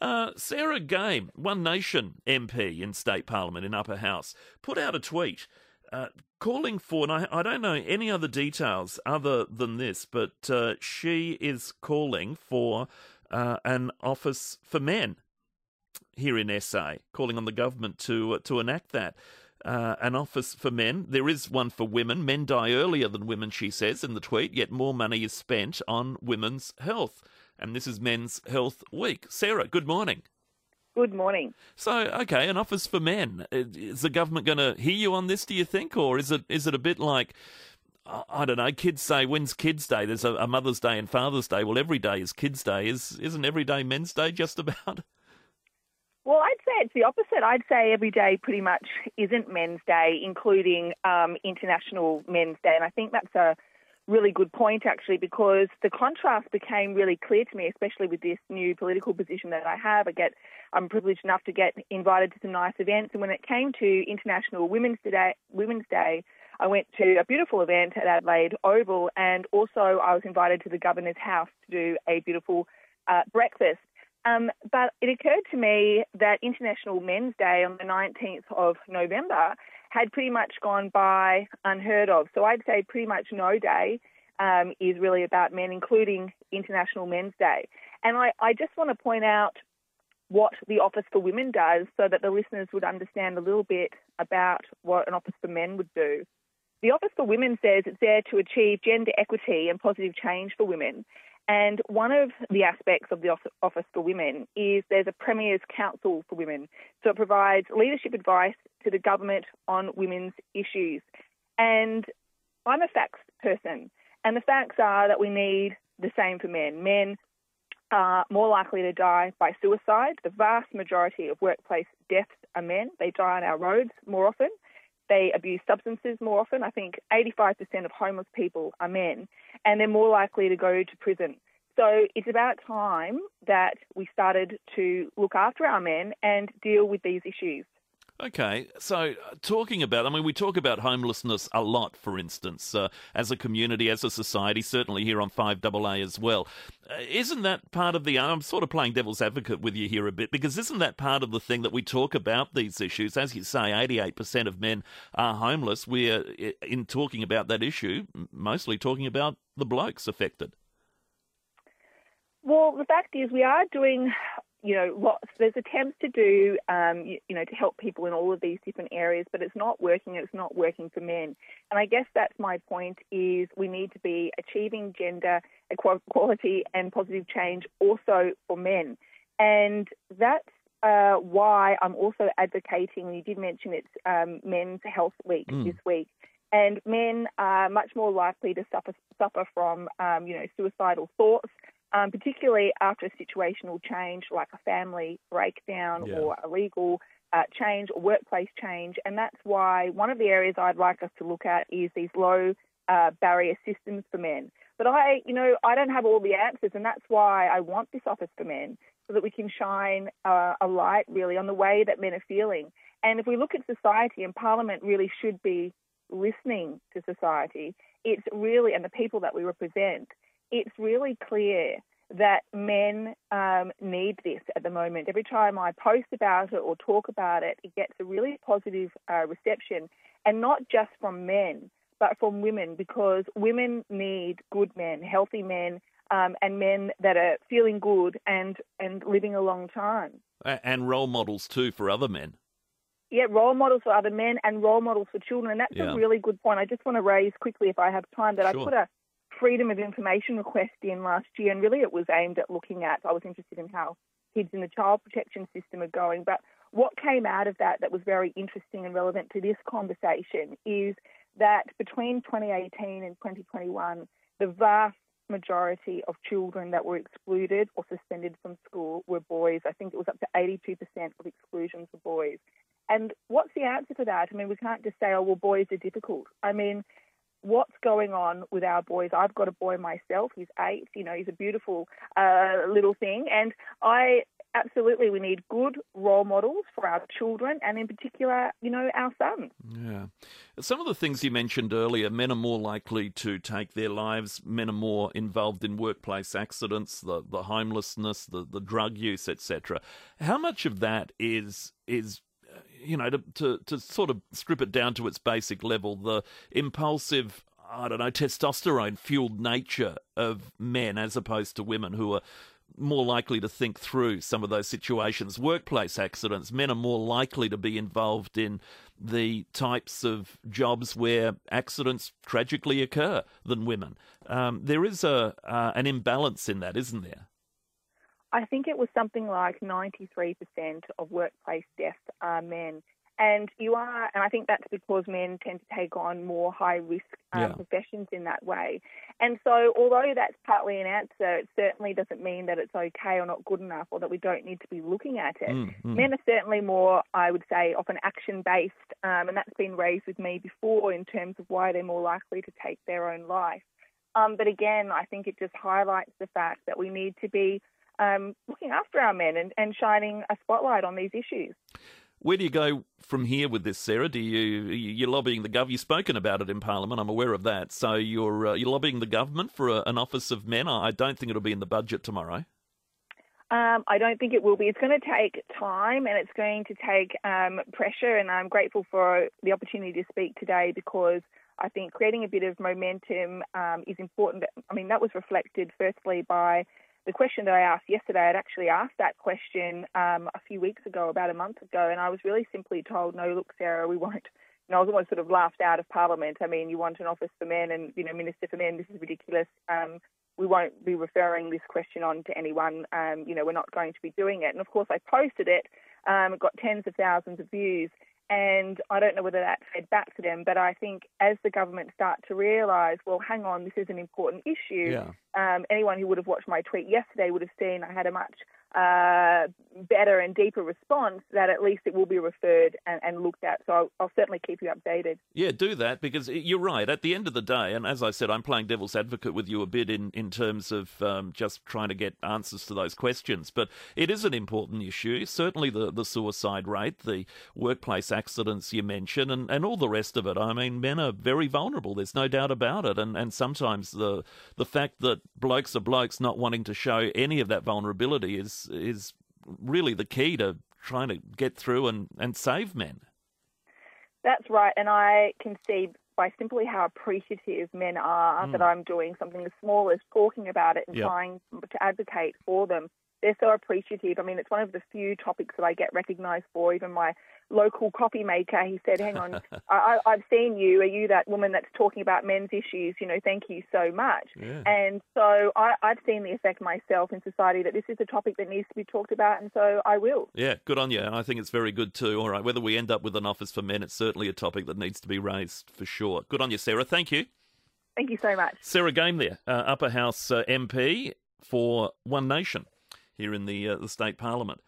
Uh, Sarah Game, One Nation MP in State Parliament in Upper House, put out a tweet uh, calling for, and I, I, don't know any other details other than this, but uh, she is calling for uh, an office for men here in SA, calling on the government to uh, to enact that. Uh, an office for men. There is one for women. Men die earlier than women, she says in the tweet, yet more money is spent on women's health. And this is Men's Health Week. Sarah, good morning. Good morning. So, okay, an office for men. Is the government going to hear you on this? Do you think, or is it is it a bit like I don't know? Kids say, "When's Kids Day?" There's a, a Mother's Day and Father's Day. Well, every day is Kids Day. Is isn't every day Men's Day? Just about. Well, I'd say it's the opposite. I'd say every day pretty much isn't Men's Day, including um, International Men's Day, and I think that's a really good point actually because the contrast became really clear to me, especially with this new political position that I have. I get, I'm privileged enough to get invited to some nice events, and when it came to International Women's Day, Women's Day, I went to a beautiful event at Adelaide Oval, and also I was invited to the governor's house to do a beautiful uh, breakfast. Um, but it occurred to me that International Men's Day on the 19th of November had pretty much gone by unheard of. So I'd say pretty much no day um, is really about men, including International Men's Day. And I, I just want to point out what the Office for Women does so that the listeners would understand a little bit about what an Office for Men would do. The Office for Women says it's there to achieve gender equity and positive change for women. And one of the aspects of the Office for Women is there's a Premier's Council for Women. So it provides leadership advice to the government on women's issues. And I'm a facts person. And the facts are that we need the same for men. Men are more likely to die by suicide. The vast majority of workplace deaths are men. They die on our roads more often. They abuse substances more often. I think 85% of homeless people are men, and they're more likely to go to prison. So it's about time that we started to look after our men and deal with these issues. Okay, so uh, talking about, I mean, we talk about homelessness a lot, for instance, uh, as a community, as a society, certainly here on 5AA as well. Uh, isn't that part of the, I'm sort of playing devil's advocate with you here a bit, because isn't that part of the thing that we talk about these issues? As you say, 88% of men are homeless. We're, in talking about that issue, mostly talking about the blokes affected. Well, the fact is, we are doing you know, lots, there's attempts to do, um, you, you, know, to help people in all of these different areas, but it's not working. It's not working for men. And I guess that's my point: is we need to be achieving gender equality and positive change also for men, and that's uh, why I'm also advocating. You did mention it's um, Men's Health Week mm. this week. And men are much more likely to suffer suffer from, um, you know, suicidal thoughts, um, particularly after a situational change like a family breakdown yeah. or a legal uh, change or workplace change. And that's why one of the areas I'd like us to look at is these low uh, barrier systems for men. But I, you know, I don't have all the answers, and that's why I want this office for men so that we can shine uh, a light really on the way that men are feeling. And if we look at society, and Parliament really should be listening to society, it's really, and the people that we represent, it's really clear that men um, need this at the moment. Every time I post about it or talk about it, it gets a really positive uh, reception, and not just from men, but from women, because women need good men, healthy men, um, and men that are feeling good and, and living a long time. And role models too for other men. Yeah, role models for other men and role models for children. And that's yeah. a really good point. I just want to raise quickly, if I have time, that sure. I put a freedom of information request in last year, and really it was aimed at looking at, I was interested in how kids in the child protection system are going. But what came out of that that was very interesting and relevant to this conversation is that between 2018 and 2021, the vast majority of children that were excluded or suspended from school were boys. I think it was up to 82% of exclusions were boys. And what's the answer to that? I mean, we can't just say, oh, well, boys are difficult. I mean, what's going on with our boys. I've got a boy myself. He's eight. You know, he's a beautiful uh, little thing, and I absolutely, we need good role models for our children and, in particular, you know, our sons. Yeah. Some of the things you mentioned earlier men are more likely to take their lives, men are more involved in workplace accidents, the, the homelessness, the, the drug use, etc. How much of that is is you know, to, to, to sort of strip it down to its basic level, the impulsive, I don't know, testosterone fueled nature of men as opposed to women who are more likely to think through some of those situations. Workplace accidents, men are more likely to be involved in the types of jobs where accidents tragically occur than women. Um, there is a uh, an imbalance in that, isn't there? I think it was something like 93% of workplace deaths are men. And you are, and I think that's because men tend to take on more high risk um, yeah. professions in that way. And so, although that's partly an answer, it certainly doesn't mean that it's okay or not good enough or that we don't need to be looking at it. Mm, mm. Men are certainly more, I would say, often action based, um, and that's been raised with me before in terms of why they're more likely to take their own life. Um, but again, I think it just highlights the fact that we need to be um, looking after our men and, and shining a spotlight on these issues. Where do you go from here with this, Sarah? Do you you're lobbying the government? You've spoken about it in Parliament. I'm aware of that. So you're uh, you're lobbying the government for a, an office of men. I don't think it'll be in the budget tomorrow. Um, I don't think it will be. It's going to take time and it's going to take um, pressure. And I'm grateful for the opportunity to speak today because I think creating a bit of momentum um, is important. I mean, that was reflected firstly by the question that I asked yesterday, I'd actually asked that question um, a few weeks ago, about a month ago, and I was really simply told, no, look, Sarah, we won't. You know, I was almost sort of laughed out of Parliament. I mean, you want an office for men and, you know, Minister for Men, this is ridiculous. Um, we won't be referring this question on to anyone. Um, you know, we're not going to be doing it. And of course, I posted it. Um, it got tens of thousands of views. And I don't know whether that fed back to them, but I think as the government start to realise, well, hang on, this is an important issue. Yeah. Um, anyone who would have watched my tweet yesterday would have seen I had a much uh, better and deeper response, that at least it will be referred and, and looked at. So I'll, I'll, certainly keep you updated. Yeah, do that because you're right. At the end of the day, and as I said, I'm playing devil's advocate with you a bit in, in terms of um, just trying to get answers to those questions. But it is an important issue. Certainly the, the suicide rate, the workplace accidents you mentioned, and, and all the rest of it. I mean, men are very vulnerable. There's no doubt about it. And, and sometimes the, the fact that blokes are blokes not wanting to show any of that vulnerability is is really the key to trying to get through and, and save men. That's right, and I can see by simply how appreciative men are mm. that I'm doing something as small as talking about it and yep. trying to advocate for them they're so appreciative. I mean, it's one of the few topics that I get recognised for. Even my local coffee maker, he said, "Hang on, I, have seen you. Are you that woman that's talking about men's issues? You know, thank you so much." Yeah. And so I, I've seen the effect myself in society that this is a topic that needs to be talked about, and so I will. Yeah, good on you. And I think it's very good too. All right, whether we end up with an office for men, it's certainly a topic that needs to be raised for sure. Good on you, Sarah. Thank you. Thank you so much. Sarah Game there, uh, Upper House uh, MP for One Nation here in the uh, the state parliament.